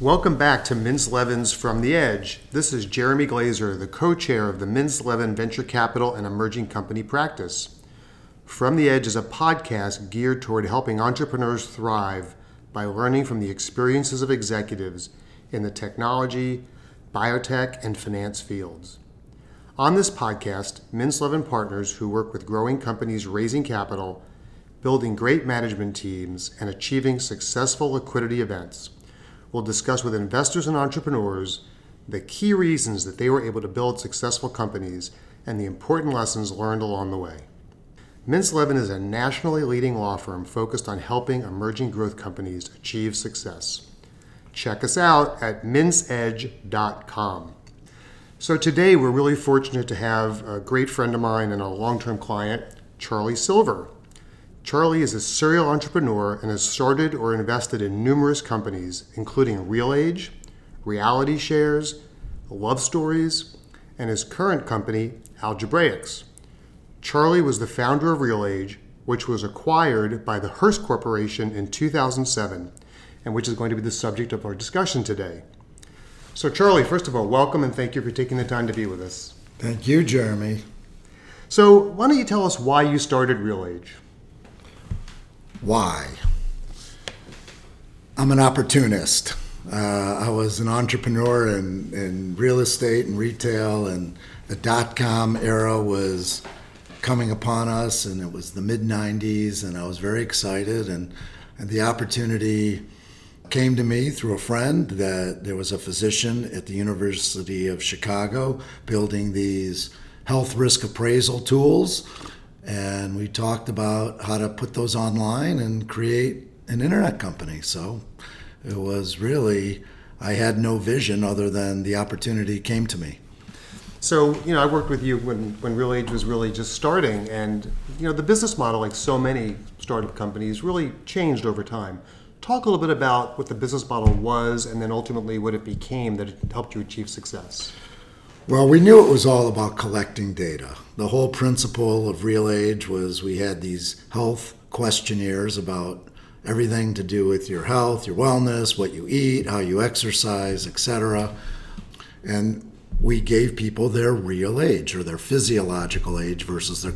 Welcome back to Mintz Levin's From the Edge. This is Jeremy Glazer, the co chair of the Mintz Levin Venture Capital and Emerging Company Practice. From the Edge is a podcast geared toward helping entrepreneurs thrive by learning from the experiences of executives in the technology, biotech, and finance fields. On this podcast, Mintz Levin partners who work with growing companies raising capital, building great management teams, and achieving successful liquidity events will discuss with investors and entrepreneurs the key reasons that they were able to build successful companies and the important lessons learned along the way. Mintz Levin is a nationally leading law firm focused on helping emerging growth companies achieve success. Check us out at mintzedge.com. So today we're really fortunate to have a great friend of mine and a long-term client, Charlie Silver. Charlie is a serial entrepreneur and has started or invested in numerous companies, including RealAge, Reality Shares, Love Stories, and his current company, Algebraix. Charlie was the founder of RealAge, which was acquired by the Hearst Corporation in 2007, and which is going to be the subject of our discussion today. So, Charlie, first of all, welcome and thank you for taking the time to be with us. Thank you, Jeremy. So, why don't you tell us why you started RealAge? Why? I'm an opportunist. Uh, I was an entrepreneur in, in real estate and retail, and the dot com era was coming upon us, and it was the mid 90s, and I was very excited. And, and the opportunity came to me through a friend that there was a physician at the University of Chicago building these health risk appraisal tools and we talked about how to put those online and create an internet company. So it was really, I had no vision other than the opportunity came to me. So, you know, I worked with you when, when RealAge was really just starting, and, you know, the business model, like so many startup companies, really changed over time. Talk a little bit about what the business model was and then ultimately what it became that helped you achieve success. Well, we knew it was all about collecting data. The whole principle of RealAge was we had these health questionnaires about everything to do with your health, your wellness, what you eat, how you exercise, etc. And we gave people their real age or their physiological age versus their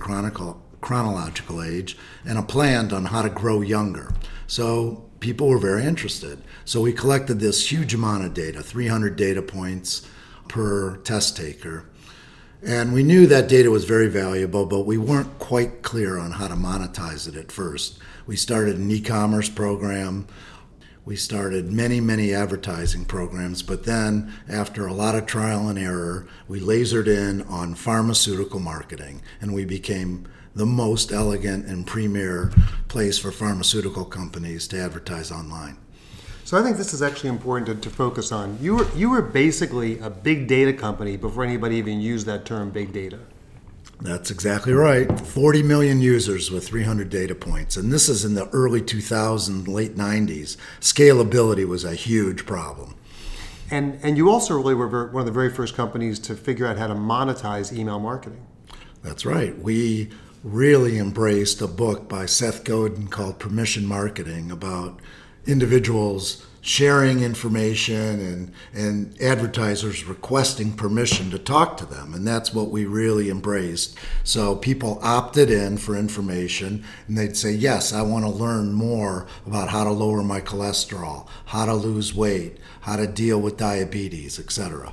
chronological age and a plan on how to grow younger. So people were very interested. So we collected this huge amount of data, 300 data points per test taker. And we knew that data was very valuable, but we weren't quite clear on how to monetize it at first. We started an e commerce program. We started many, many advertising programs, but then after a lot of trial and error, we lasered in on pharmaceutical marketing and we became the most elegant and premier place for pharmaceutical companies to advertise online. So I think this is actually important to, to, focus on. You were you were basically a big data company before anybody even used that term big data. That's exactly right. 40 million users with 300 data points. And this is in the early 2000s, late 90s. Scalability was a huge problem. And, and you also really were one of the very first companies to figure out how to monetize email marketing. That's right. We really embraced a book by Seth Godin called Permission Marketing about individuals sharing information and, and advertisers requesting permission to talk to them. And that's what we really embraced. So people opted in for information and they'd say, Yes, I want to learn more about how to lower my cholesterol, how to lose weight, how to deal with diabetes, etc.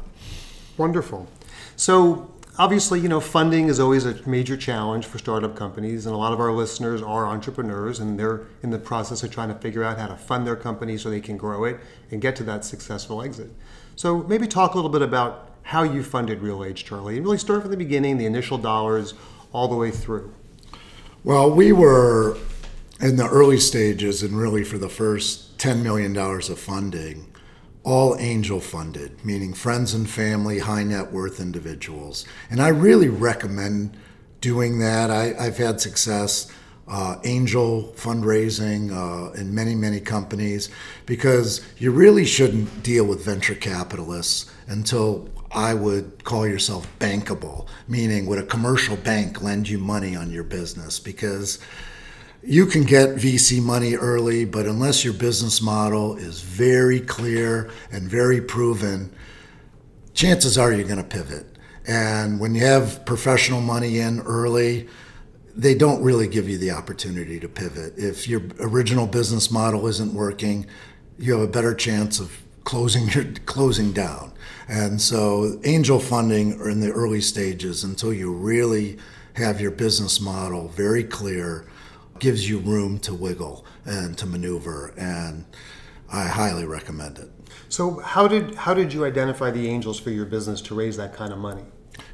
Wonderful. So obviously, you know, funding is always a major challenge for startup companies, and a lot of our listeners are entrepreneurs, and they're in the process of trying to figure out how to fund their company so they can grow it and get to that successful exit. So maybe talk a little bit about how you funded RealAge, Charlie, and really start from the beginning, the initial dollars, all the way through. Well, we were in the early stages, and really for the first $10 million of funding all angel funded, meaning friends and family, high net worth individuals. And I really recommend doing that. I, have had success. Uh, angel fundraising uh, in many, many companies because you really shouldn't deal with venture capitalists until I would call yourself bankable, meaning would a commercial bank lend you money on your business? Because you can get VC money early, but unless your business model is very clear and very proven, chances are you're going to pivot. And when you have professional money in early, they don't really give you the opportunity to pivot. If your original business model isn't working, you have a better chance of closing your closing down. And so angel funding are in the early stages until you really have your business model very clear gives you room to wiggle and to maneuver and I highly recommend it. So how did how did you identify the angels for your business to raise that kind of money?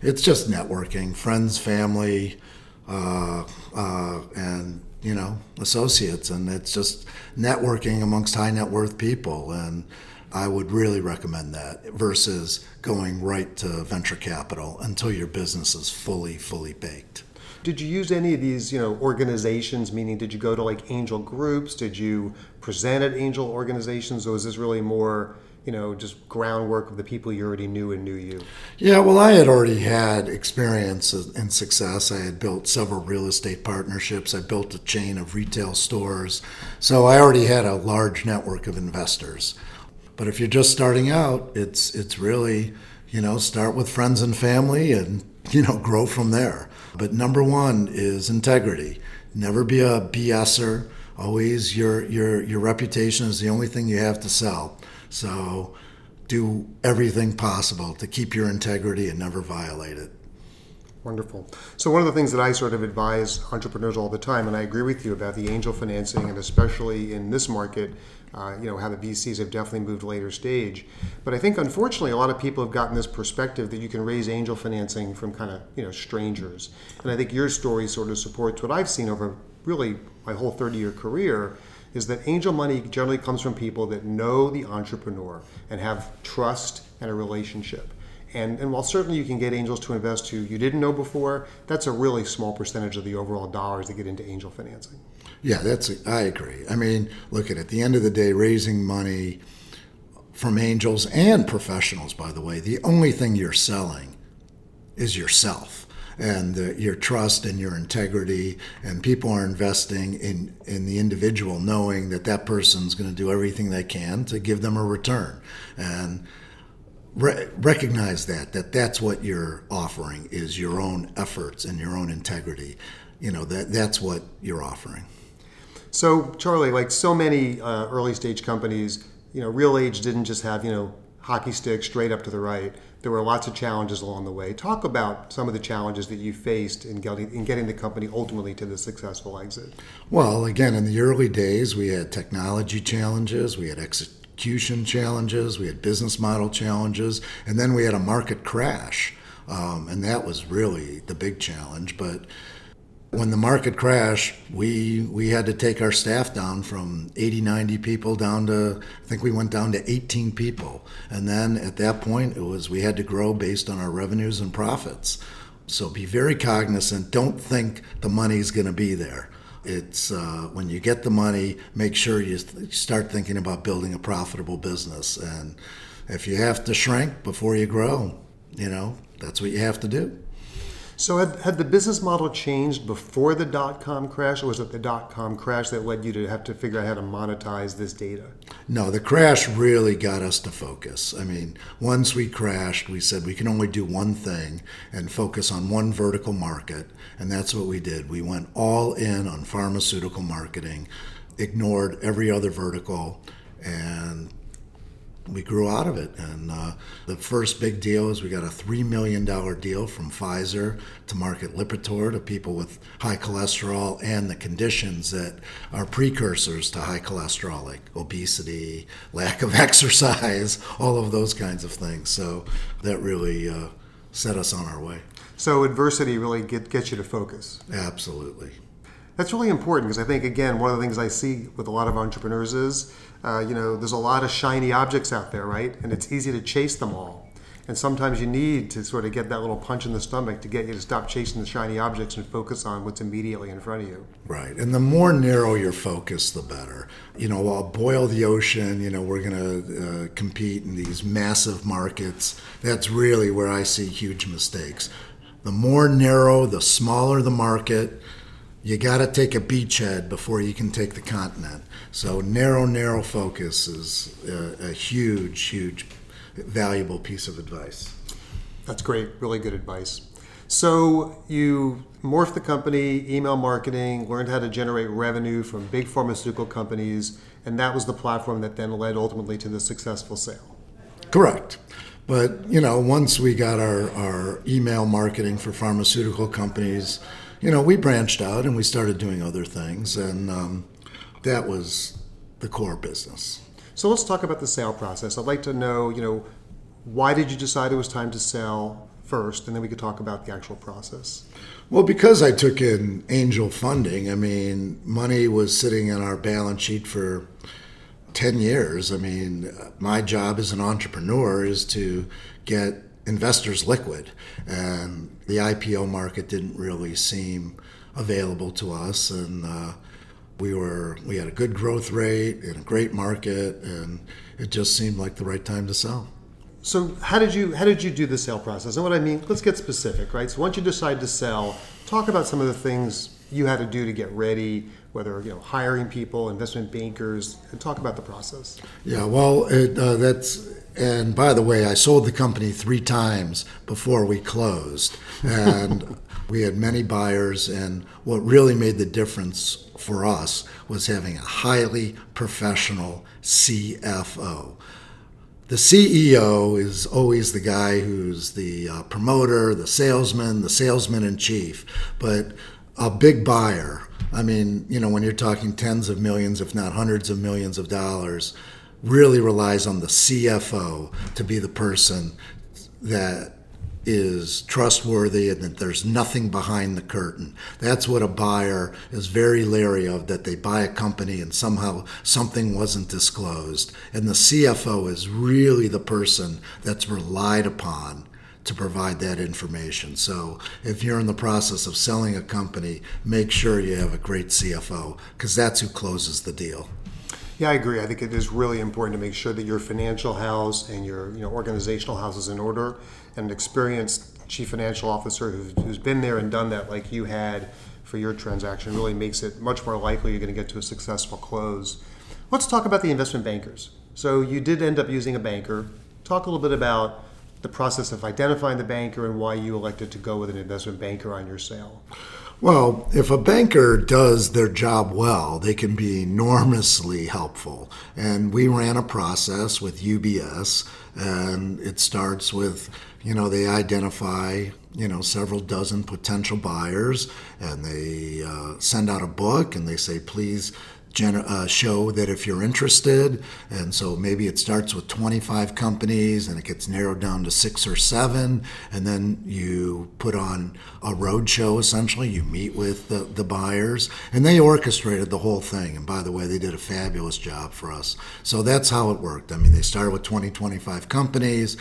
It's just networking, friends, family, uh, uh, and you know associates, and it's just networking amongst high net worth people. And I would really recommend that versus going right to venture capital until your business is fully fully baked. Did you use any of these, you know, organizations? Meaning, did you go to like angel groups? Did you present at angel organizations, or was this really more, you know, just groundwork of the people you already knew and knew you? Yeah, well, I had already had experience and success. I had built several real estate partnerships. I built a chain of retail stores, so I already had a large network of investors. But if you're just starting out, it's it's really, you know, start with friends and family and you know grow from there. But number one is integrity. Never be a BSer. Always your your your reputation is the only thing you have to sell. So do everything possible to keep your integrity and never violate it. Wonderful. So one of the things that I sort of advise entrepreneurs all the time, and I agree with you about the angel financing, and especially in this market, uh, you know, how the VCs have definitely moved later stage. But I think unfortunately a lot of people have gotten this perspective that you can raise angel financing from kind of, you know, strangers. And I think your story sort of supports what I've seen over really my whole 30 year career is that angel money generally comes from people that know the entrepreneur and have trust and a relationship. And, and while certainly you can get angels to invest who you didn't know before, that's a really small percentage of the overall dollars that get into angel financing. Yeah, that's I agree. I mean, look at at the end of the day, raising money from angels and professionals, by the way, the only thing you're selling is yourself and the, your trust and your integrity. And people are investing in in the individual, knowing that that person's going to do everything they can to give them a return and. Re- recognize that that that's what you're offering is your own efforts and your own integrity you know that that's what you're offering so, Charlie, like so many uh, early stage companies, you know, Real Age didn't just have, you know, hockey stick straight up to the right. There were lots of challenges along the way. Talk about some of the challenges that you faced in getting, in getting the company ultimately to the successful exit. Well, again, in the early days, we had technology challenges, we had execution challenges, we had business model challenges, and then we had a market crash. Um, and that was really the big challenge. But when the market crashed, we we had to take our staff down from 80, 90 people down to I think we went down to 18 people. And then at that point, it was we had to grow based on our revenues and profits. So be very cognizant. Don't think the money's going to be there. It's uh, when you get the money, make sure you start thinking about building a profitable business. And if you have to shrink before you grow, you know that's what you have to do. So had, had the business model changed before the dot com crash, or was it the dot com crash that led you to have to figure out how to monetize this data? No, the crash really got us to focus. I mean, once we crashed, we said we can only do one thing and focus on one vertical market, and that's what we did. We went all in on pharmaceutical marketing, ignored every other vertical, and we grew out of it. And uh, the first big deal is we got a $3 million deal from Pfizer to market Lipitor to people with high cholesterol and the conditions that are precursors to high cholesterol, like obesity, lack of exercise, all of those kinds of things. So that really uh, set us on our way. So adversity really get, gets you to focus. Absolutely. That's really important because I think, again, one of the things I see with a lot of entrepreneurs is, uh, you know, there's a lot of shiny objects out there, right? And it's easy to chase them all. And sometimes you need to sort of get that little punch in the stomach to get you to stop chasing the shiny objects and focus on what's immediately in front of you. Right. And the more narrow your focus, the better. You know, I'll boil the ocean, you know, we're going to uh, compete in these massive markets. That's really where I see huge mistakes. The more narrow, the smaller the market, you got to take a beachhead before you can take the continent. So narrow, narrow focus is a, a huge, huge, valuable piece of advice. That's great. Really good advice. So you morphed the company, email marketing, learned how to generate revenue from big pharmaceutical companies, and that was the platform that then led ultimately to the successful sale. Correct. But you know, once we got our, our email marketing for pharmaceutical companies, you know, we branched out and we started doing other things, and um, that was the core business. So let's talk about the sale process. I'd like to know, you know, why did you decide it was time to sell first, and then we could talk about the actual process. Well, because I took in angel funding, I mean, money was sitting in our balance sheet for 10 years. I mean, my job as an entrepreneur is to get investors liquid, and the IPO market didn't really seem available to us, and uh, we were we had a good growth rate in a great market, and it just seemed like the right time to sell. So how did you how did you do the sale process? And what I mean, let's get specific, right? So once you decide to sell, talk about some of the things you had to do to get ready, whether you know hiring people, investment bankers, and talk about the process. Yeah, well, it, uh, that's and by the way, I sold the company three times before we closed, and we had many buyers. And what really made the difference for us was having a highly professional CFO. The CEO is always the guy who's the uh, promoter, the salesman, the salesman in chief, but a big buyer. I mean, you know, when you're talking tens of millions, if not hundreds of millions of dollars, really relies on the CFO to be the person that is trustworthy and that there's nothing behind the curtain. That's what a buyer is very leery of that they buy a company and somehow something wasn't disclosed. And the CFO is really the person that's relied upon to provide that information. So if you're in the process of selling a company, make sure you have a great CFO because that's who closes the deal. Yeah, I agree. I think it is really important to make sure that your financial house and your you know organizational house is in order. And an experienced chief financial officer who's, who's been there and done that, like you had for your transaction, really makes it much more likely you're going to get to a successful close. Let's talk about the investment bankers. So you did end up using a banker. Talk a little bit about the process of identifying the banker and why you elected to go with an investment banker on your sale. Well, if a banker does their job well, they can be enormously helpful. And we ran a process with UBS, and it starts with, you know, they identify, you know, several dozen potential buyers, and they uh, send out a book and they say, please uh, show that if you're interested, and so maybe it starts with 25 companies and it gets narrowed down to six or seven, and then you put on a road show essentially. You meet with the, the buyers, and they orchestrated the whole thing. And by the way, they did a fabulous job for us. So that's how it worked. I mean, they started with 20, 25 companies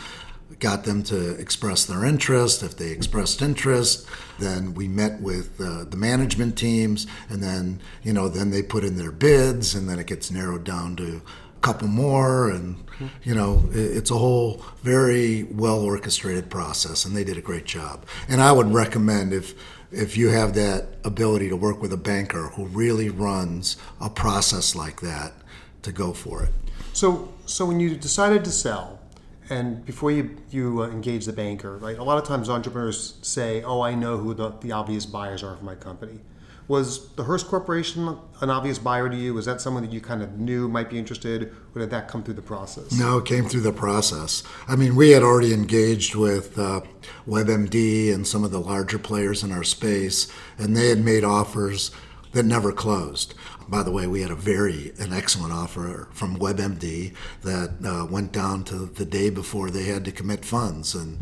got them to express their interest. If they expressed interest, then we met with uh, the management teams, and then you know then they put in their bids, and then it gets narrowed down to a couple more, and you know it's a whole very well orchestrated process, and they did a great job. And I would recommend if if you have that ability to work with a banker who really runs a process like that, to go for it. So, so when you decided to sell, and before you you uh, engage the banker, right? A lot of times entrepreneurs say, "Oh, I know who the, the obvious buyers are for my company." Was the Hearst Corporation an obvious buyer to you? Was that someone that you kind of knew might be interested, or did that come through the process? No, it came through the process. I mean, we had already engaged with uh, WebMD and some of the larger players in our space, and they had made offers that never closed. By the way, we had a very an excellent offer from WebMD that uh, went down to the day before they had to commit funds, and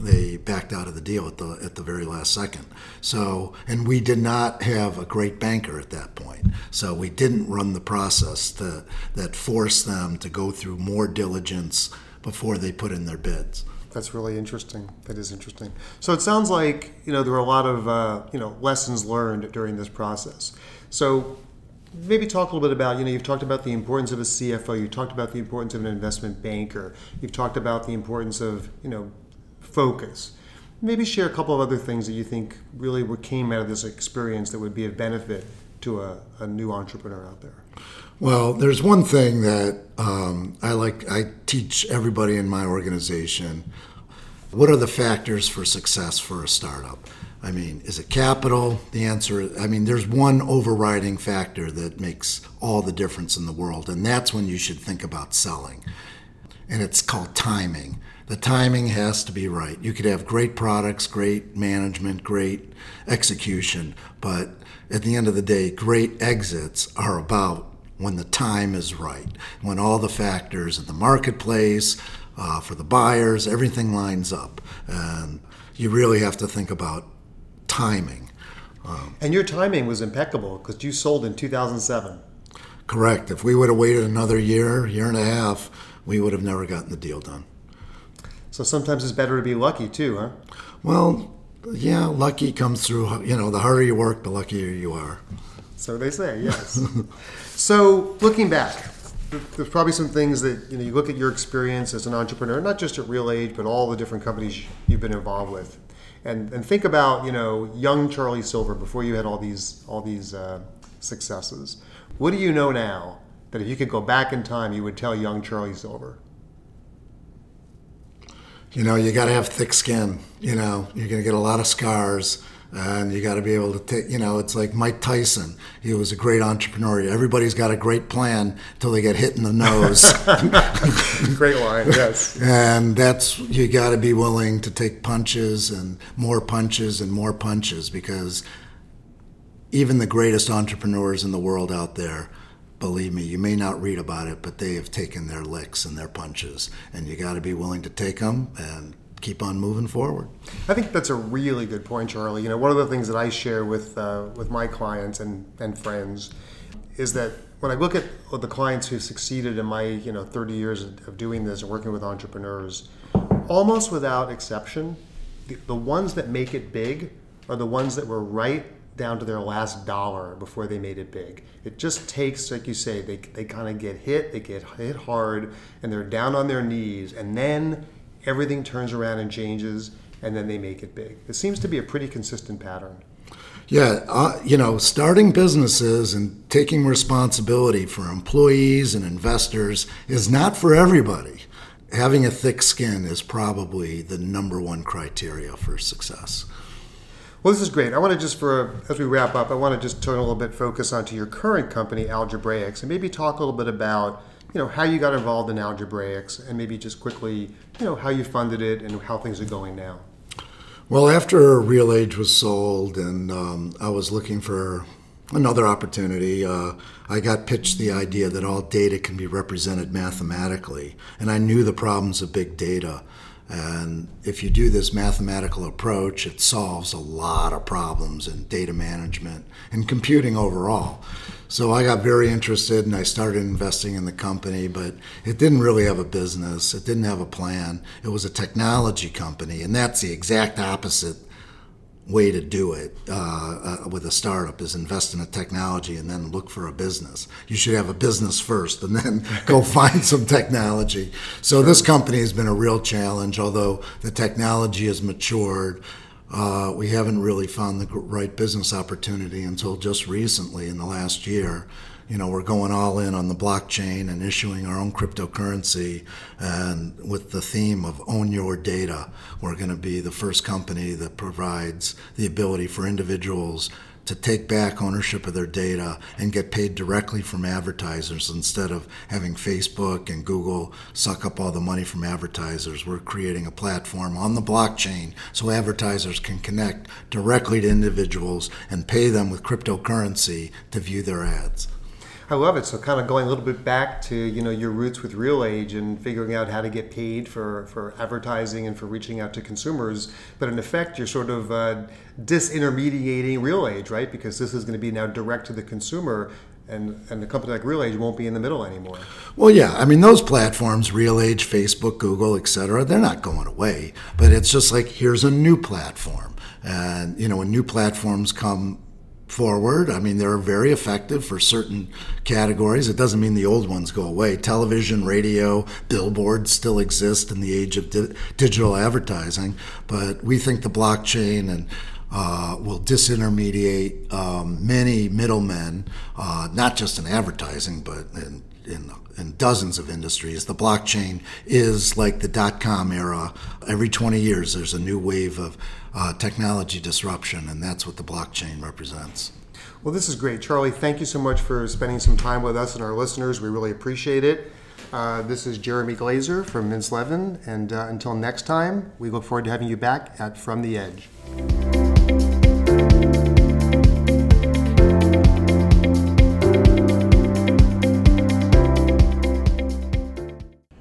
they backed out of the deal at the at the very last second. So, and we did not have a great banker at that point. So we didn't run the process to, that forced them to go through more diligence before they put in their bids. That's really interesting. That is interesting. So it sounds like you know there were a lot of uh, you know lessons learned during this process. So maybe talk a little bit about you know you've talked about the importance of a CFO. You talked about the importance of an investment banker. You've talked about the importance of you know focus. Maybe share a couple of other things that you think really came out of this experience that would be of benefit to a, a new entrepreneur out there. Well, there's one thing that um, I like. I teach everybody in my organization. What are the factors for success for a startup? I mean, is it capital? The answer, I mean, there's one overriding factor that makes all the difference in the world, and that's when you should think about selling. And it's called timing. The timing has to be right. You could have great products, great management, great execution, but at the end of the day, great exits are about when the time is right, when all the factors in the marketplace, uh, for the buyers, everything lines up. And you really have to think about timing. Um, and your timing was impeccable because you sold in 2007. Correct. If we would have waited another year, year and a half, we would have never gotten the deal done. So sometimes it's better to be lucky too, huh? Well, yeah, lucky comes through. You know, the harder you work, the luckier you are. So they say, yes. so looking back, there's probably some things that you know. You look at your experience as an entrepreneur, not just at Real Age, but all the different companies you've been involved with, and and think about you know young Charlie Silver before you had all these all these uh, successes. What do you know now that if you could go back in time, you would tell young Charlie Silver? You know, you got to have thick skin. You know, you're going to get a lot of scars, and you got to be able to take. You know, it's like Mike Tyson. He was a great entrepreneur. Everybody's got a great plan until they get hit in the nose. Great line, yes. and that's you got to be willing to take punches and more punches and more punches because even the greatest entrepreneurs in the world out there believe me you may not read about it but they have taken their licks and their punches and you got to be willing to take them and keep on moving forward I think that's a really good point, Charlie. You know, one of the things that I share with uh, with my clients and, and friends is that when I look at the clients who succeeded in my you know 30 years of doing this and working with entrepreneurs, almost without exception, the, the ones that make it big are the ones that were right down to their last dollar before they made it big. It just takes, like you say, they, they kind of get hit, they get hit hard, and they're down on their knees, and then everything turns around and changes, and then they make it big. It seems to be a pretty consistent pattern. Yeah, uh, you know, starting businesses and taking responsibility for employees and investors is not for everybody. Having a thick skin is probably the number one criteria for success. Well, this is great. I want to just for as we wrap up, I want to just turn a little bit focus onto your current company, Algebraix, and maybe talk a little bit about you know how you got involved in Algebraix, and maybe just quickly you know how you funded it and how things are going now. Well, after Real Age was sold and um, I was looking for another opportunity, uh, I got pitched the idea that all data can be represented mathematically. And I knew the problems of big data. And if you do this mathematical approach, it solves a lot of problems in data management and computing overall. So I got very interested and I started investing in the company, but it didn't really have a business. It didn't have a plan. It was a technology company, and that's the exact opposite way to do it uh, uh, with a startup is invest in a technology and then look for a business. You should have a business first and then go find some technology. So this company has been a real challenge, although the technology has matured. Uh, we haven't really found the right business opportunity until just recently in the last year. You know, we're going all in on the blockchain and issuing our own cryptocurrency. And with the theme of own your data, we're going to be the first company that provides the ability for individuals to take back ownership of their data and get paid directly from advertisers instead of having Facebook and Google suck up all the money from advertisers. We're creating a platform on the blockchain so advertisers can connect directly to individuals and pay them with cryptocurrency to view their ads. I love it. So kind of going a little bit back to you know your roots with Real Age and figuring out how to get paid for for advertising and for reaching out to consumers. But in effect, you're sort of uh, disintermediating Real Age, right? Because this is going to be now direct to the consumer. And, and a company like Real Age won't be in the middle anymore. Well, yeah, I mean those platforms, Real Age, Facebook, Google, et cetera, they're not going away. But it's just like here's a new platform, and you know when new platforms come forward. I mean, they're very effective for certain categories. It doesn't mean the old ones go away. Television, radio, billboards still exist in the age of di- digital advertising, but we think the blockchain and uh, will disintermediate um, many middlemen, uh, not just in advertising, but in, in, in dozens of industries. The blockchain is like the dot com era. Every 20 years, there's a new wave of uh, technology disruption, and that's what the blockchain represents. Well, this is great. Charlie, thank you so much for spending some time with us and our listeners. We really appreciate it. Uh, this is Jeremy Glazer from Mintz Levin, and uh, until next time, we look forward to having you back at From the Edge.